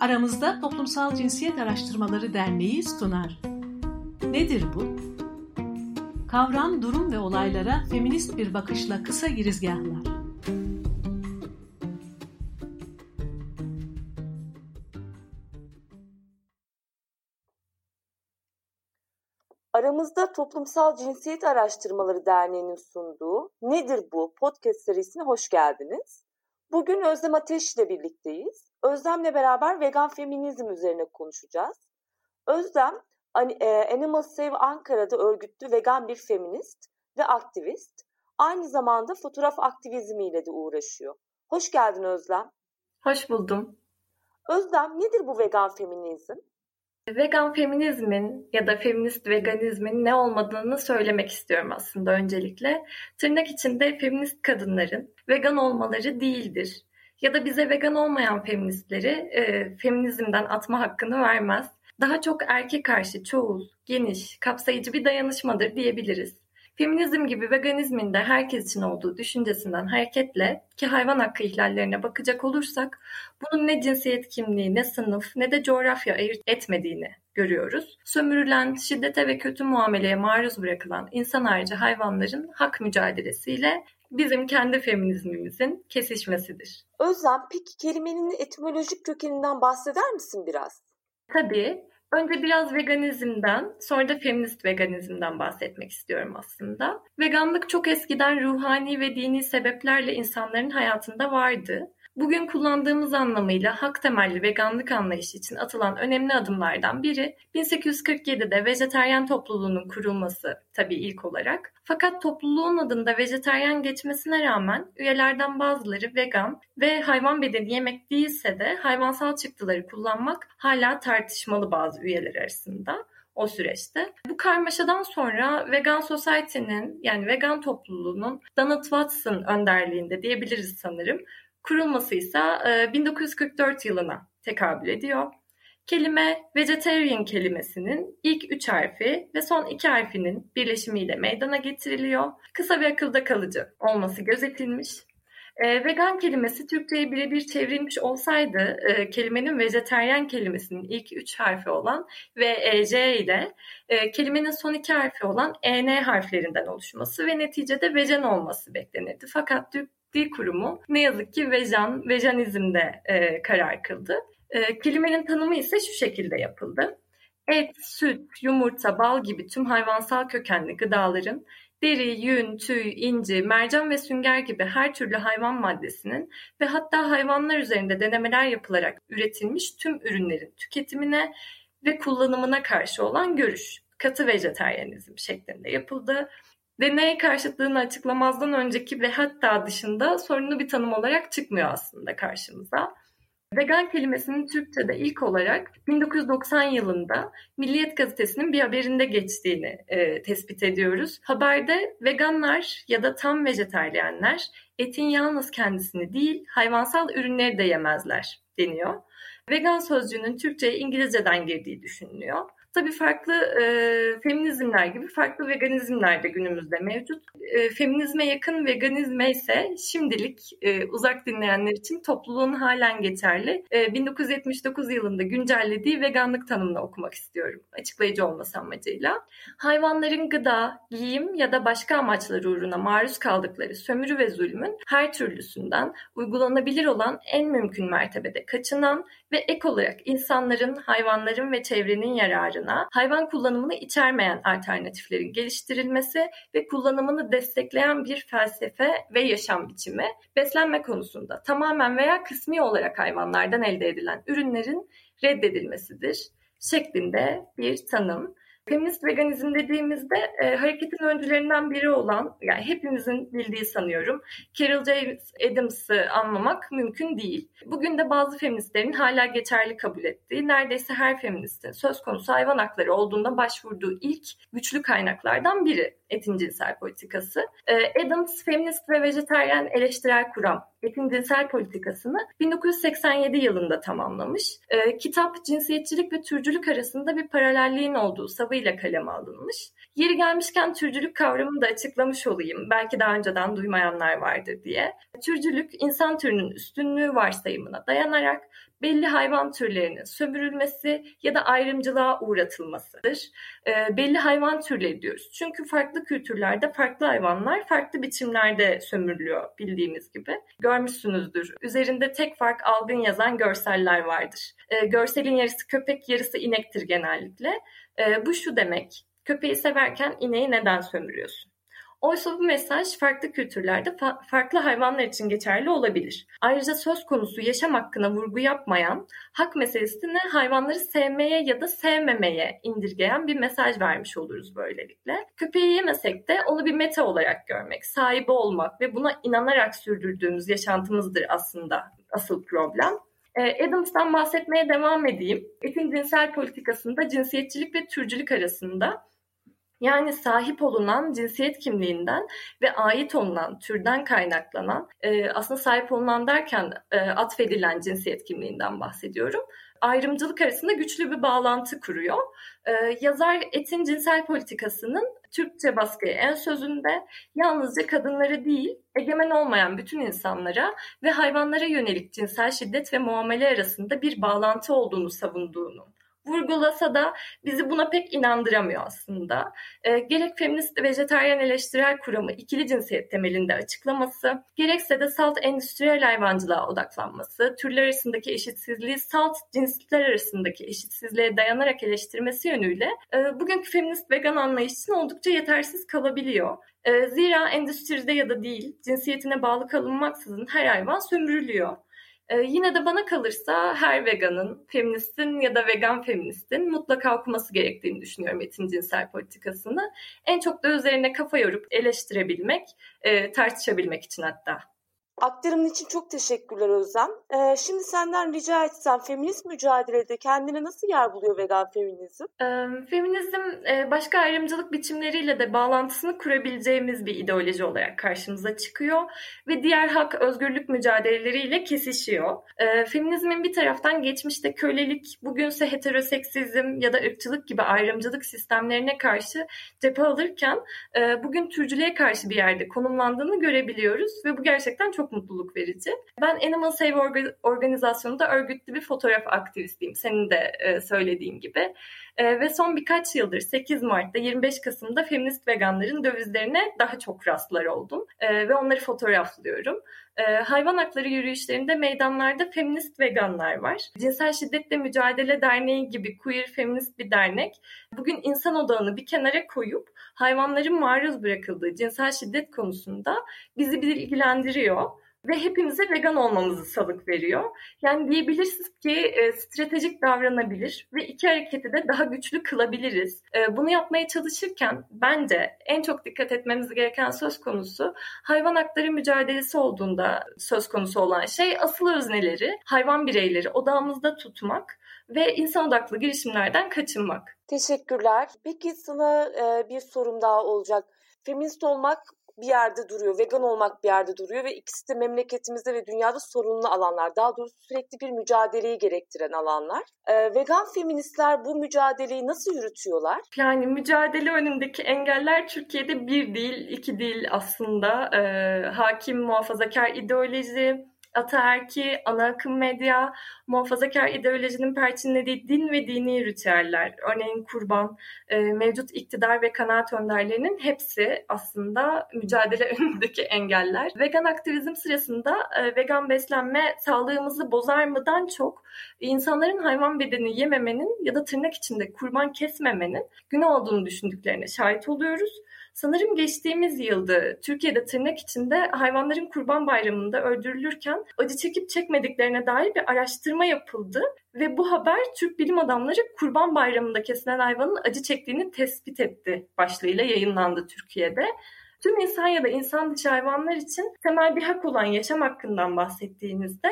Aramızda Toplumsal Cinsiyet Araştırmaları Derneği sunar. Nedir bu? Kavram, durum ve olaylara feminist bir bakışla kısa girizgahlar. Aramızda Toplumsal Cinsiyet Araştırmaları Derneği'nin sunduğu Nedir Bu podcast serisine hoş geldiniz. Bugün Özlem Ateş ile birlikteyiz. Özlem'le beraber vegan feminizm üzerine konuşacağız. Özlem, e, Animal Save Ankara'da örgütlü vegan bir feminist ve aktivist. Aynı zamanda fotoğraf aktivizmiyle de uğraşıyor. Hoş geldin Özlem. Hoş buldum. Özlem nedir bu vegan feminizm? Vegan feminizmin ya da feminist veganizmin ne olmadığını söylemek istiyorum aslında öncelikle. Tırnak içinde feminist kadınların vegan olmaları değildir. Ya da bize vegan olmayan feministleri e, feminizmden atma hakkını vermez. Daha çok erkek karşı çoğul, geniş, kapsayıcı bir dayanışmadır diyebiliriz. Feminizm gibi veganizmin de herkes için olduğu düşüncesinden hareketle ki hayvan hakkı ihlallerine bakacak olursak bunun ne cinsiyet kimliği, ne sınıf, ne de coğrafya ayırt etmediğini görüyoruz. Sömürülen, şiddete ve kötü muameleye maruz bırakılan insan harici hayvanların hak mücadelesiyle bizim kendi feminizmimizin kesişmesidir. Özlem, peki kelimenin etimolojik kökeninden bahseder misin biraz? Tabii. Önce biraz veganizmden, sonra da feminist veganizmden bahsetmek istiyorum aslında. Veganlık çok eskiden ruhani ve dini sebeplerle insanların hayatında vardı. Bugün kullandığımız anlamıyla hak temelli veganlık anlayışı için atılan önemli adımlardan biri 1847'de vejeteryan topluluğunun kurulması tabii ilk olarak. Fakat topluluğun adında vejeteryan geçmesine rağmen üyelerden bazıları vegan ve hayvan bedeni yemek değilse de hayvansal çıktıları kullanmak hala tartışmalı bazı üyeler arasında o süreçte. Bu karmaşadan sonra Vegan Society'nin yani vegan topluluğunun Donald Watson önderliğinde diyebiliriz sanırım kurulması ise 1944 yılına tekabül ediyor. Kelime vegetarian kelimesinin ilk üç harfi ve son iki harfinin birleşimiyle meydana getiriliyor. Kısa ve akılda kalıcı olması gözetilmiş. E, vegan kelimesi Türkçe'ye birebir çevrilmiş olsaydı e, kelimenin vejeteryan kelimesinin ilk üç harfi olan VEJ ile e, kelimenin son iki harfi olan EN harflerinden oluşması ve neticede vegan olması beklenirdi. Fakat Türk Dil Kurumu ne yazık ki vejan, vejanizmde e, karar kıldı. E, kelimenin tanımı ise şu şekilde yapıldı. Et, süt, yumurta, bal gibi tüm hayvansal kökenli gıdaların deri, yün, tüy, inci, mercan ve sünger gibi her türlü hayvan maddesinin ve hatta hayvanlar üzerinde denemeler yapılarak üretilmiş tüm ürünlerin tüketimine ve kullanımına karşı olan görüş. Katı vejeteryanizm şeklinde yapıldı deney karşıtlığını açıklamazdan önceki ve hatta dışında sorunlu bir tanım olarak çıkmıyor aslında karşımıza. Vegan kelimesinin Türkçe'de ilk olarak 1990 yılında Milliyet Gazetesi'nin bir haberinde geçtiğini e, tespit ediyoruz. Haberde veganlar ya da tam vejeteryenler etin yalnız kendisini değil hayvansal ürünleri de yemezler deniyor. Vegan sözcüğünün Türkçe'ye İngilizceden girdiği düşünülüyor. Tabii farklı e, feminizmler gibi farklı veganizmler de günümüzde mevcut. E, feminizme yakın veganizme ise şimdilik e, uzak dinleyenler için topluluğun halen geçerli e, 1979 yılında güncellediği veganlık tanımını okumak istiyorum. Açıklayıcı olması amacıyla. Hayvanların gıda, giyim ya da başka amaçlar uğruna maruz kaldıkları sömürü ve zulmün her türlüsünden uygulanabilir olan en mümkün mertebede kaçınan ve ek olarak insanların, hayvanların ve çevrenin yararı yararına hayvan kullanımını içermeyen alternatiflerin geliştirilmesi ve kullanımını destekleyen bir felsefe ve yaşam biçimi, beslenme konusunda tamamen veya kısmi olarak hayvanlardan elde edilen ürünlerin reddedilmesidir şeklinde bir tanım. Feminist veganizm dediğimizde e, hareketin öncülerinden biri olan, yani hepimizin bildiği sanıyorum, Carol James Adams'ı anlamak mümkün değil. Bugün de bazı feministlerin hala geçerli kabul ettiği, neredeyse her feministin söz konusu hayvan hakları olduğunda başvurduğu ilk güçlü kaynaklardan biri etin politikası. Ee, Adams feminist ve vejeteryan eleştirel kuram etin politikasını 1987 yılında tamamlamış. Ee, kitap cinsiyetçilik ve türcülük arasında bir paralelliğin olduğu savıyla kaleme alınmış. Yeri gelmişken türcülük kavramını da açıklamış olayım. Belki daha önceden duymayanlar vardır diye. Türcülük insan türünün üstünlüğü varsayımına dayanarak belli hayvan türlerinin sömürülmesi ya da ayrımcılığa uğratılmasıdır. E, belli hayvan türleri diyoruz. Çünkü farklı kültürlerde farklı hayvanlar farklı biçimlerde sömürülüyor bildiğimiz gibi. Görmüşsünüzdür. Üzerinde tek fark algın yazan görseller vardır. E, görselin yarısı köpek yarısı inektir genellikle. E, bu şu demek. Köpeği severken ineği neden sömürüyorsun? Oysa bu mesaj farklı kültürlerde fa- farklı hayvanlar için geçerli olabilir. Ayrıca söz konusu yaşam hakkına vurgu yapmayan, hak meselesini hayvanları sevmeye ya da sevmemeye indirgeyen bir mesaj vermiş oluruz böylelikle. Köpeği yemesek de onu bir meta olarak görmek, sahibi olmak ve buna inanarak sürdürdüğümüz yaşantımızdır aslında asıl problem. Ee, Adams'tan bahsetmeye devam edeyim. Etin cinsel politikasında cinsiyetçilik ve türcülük arasında yani sahip olunan cinsiyet kimliğinden ve ait olunan türden kaynaklanan, e, aslında sahip olunan derken e, atfedilen cinsiyet kimliğinden bahsediyorum. Ayrımcılık arasında güçlü bir bağlantı kuruyor. E, yazar etin cinsel politikasının Türkçe baskıya en sözünde yalnızca kadınları değil, egemen olmayan bütün insanlara ve hayvanlara yönelik cinsel şiddet ve muamele arasında bir bağlantı olduğunu savunduğunu vurgulasa da bizi buna pek inandıramıyor aslında. E, gerek feminist vejetaryen eleştirel kuramı ikili cinsiyet temelinde açıklaması, gerekse de salt endüstriyel hayvancılığa odaklanması, türler arasındaki eşitsizliği salt cinsler arasındaki eşitsizliğe dayanarak eleştirmesi yönüyle e, bugünkü feminist vegan anlayış için oldukça yetersiz kalabiliyor. E, zira endüstride ya da değil, cinsiyetine bağlı kalınmaksızın her hayvan sömürülüyor. Ee, yine de bana kalırsa her veganın, feministin ya da vegan feministin mutlaka okuması gerektiğini düşünüyorum etin cinsel politikasını. En çok da üzerine kafa yorup eleştirebilmek, e, tartışabilmek için hatta. Aktarımın için çok teşekkürler Özlem. Ee, şimdi senden rica etsem feminist mücadelede kendine nasıl yer buluyor vegan feminizm? Ee, feminizm e, başka ayrımcılık biçimleriyle de bağlantısını kurabileceğimiz bir ideoloji olarak karşımıza çıkıyor ve diğer hak özgürlük mücadeleleriyle kesişiyor. Ee, feminizmin bir taraftan geçmişte kölelik, bugünse heteroseksizm ya da ırkçılık gibi ayrımcılık sistemlerine karşı cephe alırken e, bugün türcülüğe karşı bir yerde konumlandığını görebiliyoruz ve bu gerçekten çok mutluluk verici. Ben Animal Save organizasyonunda örgütlü bir fotoğraf aktivistiyim. Senin de e, söylediğin gibi. E, ve son birkaç yıldır 8 Mart'ta 25 Kasım'da feminist veganların dövizlerine daha çok rastlar oldum. E, ve onları fotoğraflıyorum. E, hayvan hakları yürüyüşlerinde meydanlarda feminist veganlar var. Cinsel Şiddetle Mücadele Derneği gibi queer feminist bir dernek. Bugün insan odağını bir kenara koyup hayvanların maruz bırakıldığı cinsel şiddet konusunda bizi bilgilendiriyor ve hepimize vegan olmamızı salık veriyor. Yani diyebilirsiniz ki e, stratejik davranabilir ve iki hareketi de daha güçlü kılabiliriz. E, bunu yapmaya çalışırken bence en çok dikkat etmemiz gereken söz konusu hayvan hakları mücadelesi olduğunda söz konusu olan şey asıl özneleri, hayvan bireyleri odağımızda tutmak ve insan odaklı girişimlerden kaçınmak. Teşekkürler. Peki sana e, bir sorum daha olacak. Feminist olmak bir yerde duruyor, vegan olmak bir yerde duruyor ve ikisi de memleketimizde ve dünyada sorunlu alanlar. Daha doğrusu sürekli bir mücadeleyi gerektiren alanlar. Ee, vegan feministler bu mücadeleyi nasıl yürütüyorlar? Yani mücadele önündeki engeller Türkiye'de bir değil, iki değil aslında. Ee, hakim muhafazakar ideoloji, ataerki, ana akım medya, muhafazakar ideolojinin perçinlediği din ve dini ritüeller, örneğin kurban, e, mevcut iktidar ve kanaat önderlerinin hepsi aslında mücadele önündeki engeller. Vegan aktivizm sırasında e, vegan beslenme sağlığımızı bozar mıdan çok insanların hayvan bedeni yememenin ya da tırnak içinde kurban kesmemenin günah olduğunu düşündüklerine şahit oluyoruz. Sanırım geçtiğimiz yılda Türkiye'de tırnak içinde hayvanların kurban bayramında öldürülürken acı çekip çekmediklerine dair bir araştırma yapıldı ve bu haber Türk bilim adamları kurban bayramında kesilen hayvanın acı çektiğini tespit etti başlığıyla yayınlandı Türkiye'de. Tüm insan ya da insan dışı hayvanlar için temel bir hak olan yaşam hakkından bahsettiğinizde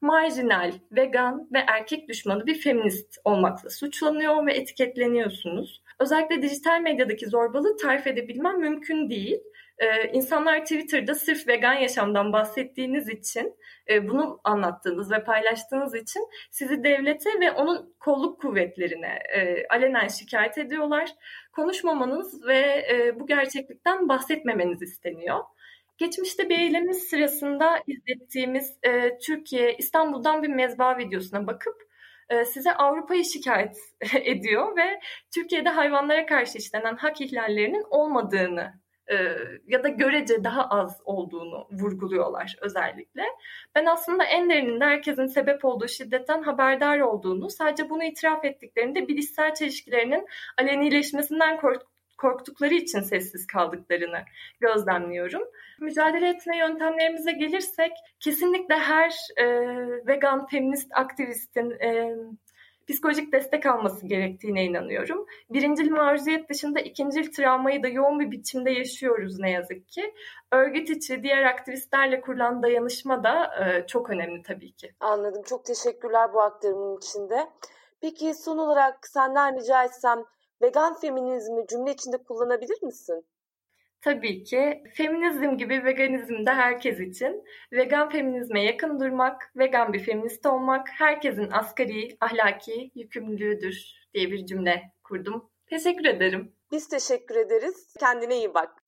marjinal, vegan ve erkek düşmanı bir feminist olmakla suçlanıyor ve etiketleniyorsunuz. Özellikle dijital medyadaki zorbalığı tarif edebilmem mümkün değil. Ee, insanlar Twitter'da sırf vegan yaşamdan bahsettiğiniz için, e, bunu anlattığınız ve paylaştığınız için sizi devlete ve onun kolluk kuvvetlerine e, alenen şikayet ediyorlar. Konuşmamanız ve e, bu gerçeklikten bahsetmemeniz isteniyor. Geçmişte bir eylemimiz sırasında izlettiğimiz e, Türkiye, İstanbul'dan bir mezba videosuna bakıp size Avrupa'yı şikayet ediyor ve Türkiye'de hayvanlara karşı işlenen hak ihlallerinin olmadığını e, ya da görece daha az olduğunu vurguluyorlar özellikle. Ben aslında en derininde herkesin sebep olduğu şiddetten haberdar olduğunu, sadece bunu itiraf ettiklerinde bilişsel çelişkilerinin alenileşmesinden kork korktukları için sessiz kaldıklarını gözlemliyorum. Mücadele etme yöntemlerimize gelirsek kesinlikle her e, vegan feminist aktivistin e, psikolojik destek alması gerektiğine inanıyorum. Birincil maruziyet dışında ikincil travmayı da yoğun bir biçimde yaşıyoruz ne yazık ki. Örgüt içi diğer aktivistlerle kurulan dayanışma da e, çok önemli tabii ki. Anladım. Çok teşekkürler bu aktarımın içinde. Peki son olarak senden rica etsem vegan feminizmi cümle içinde kullanabilir misin? Tabii ki feminizm gibi veganizm de herkes için. Vegan feminizme yakın durmak, vegan bir feminist olmak herkesin asgari ahlaki yükümlülüğüdür diye bir cümle kurdum. Teşekkür ederim. Biz teşekkür ederiz. Kendine iyi bak.